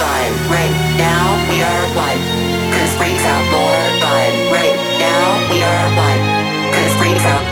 vibe right now. We are one. Cause freaks out more fun. right now. We are one. Cause freaks out.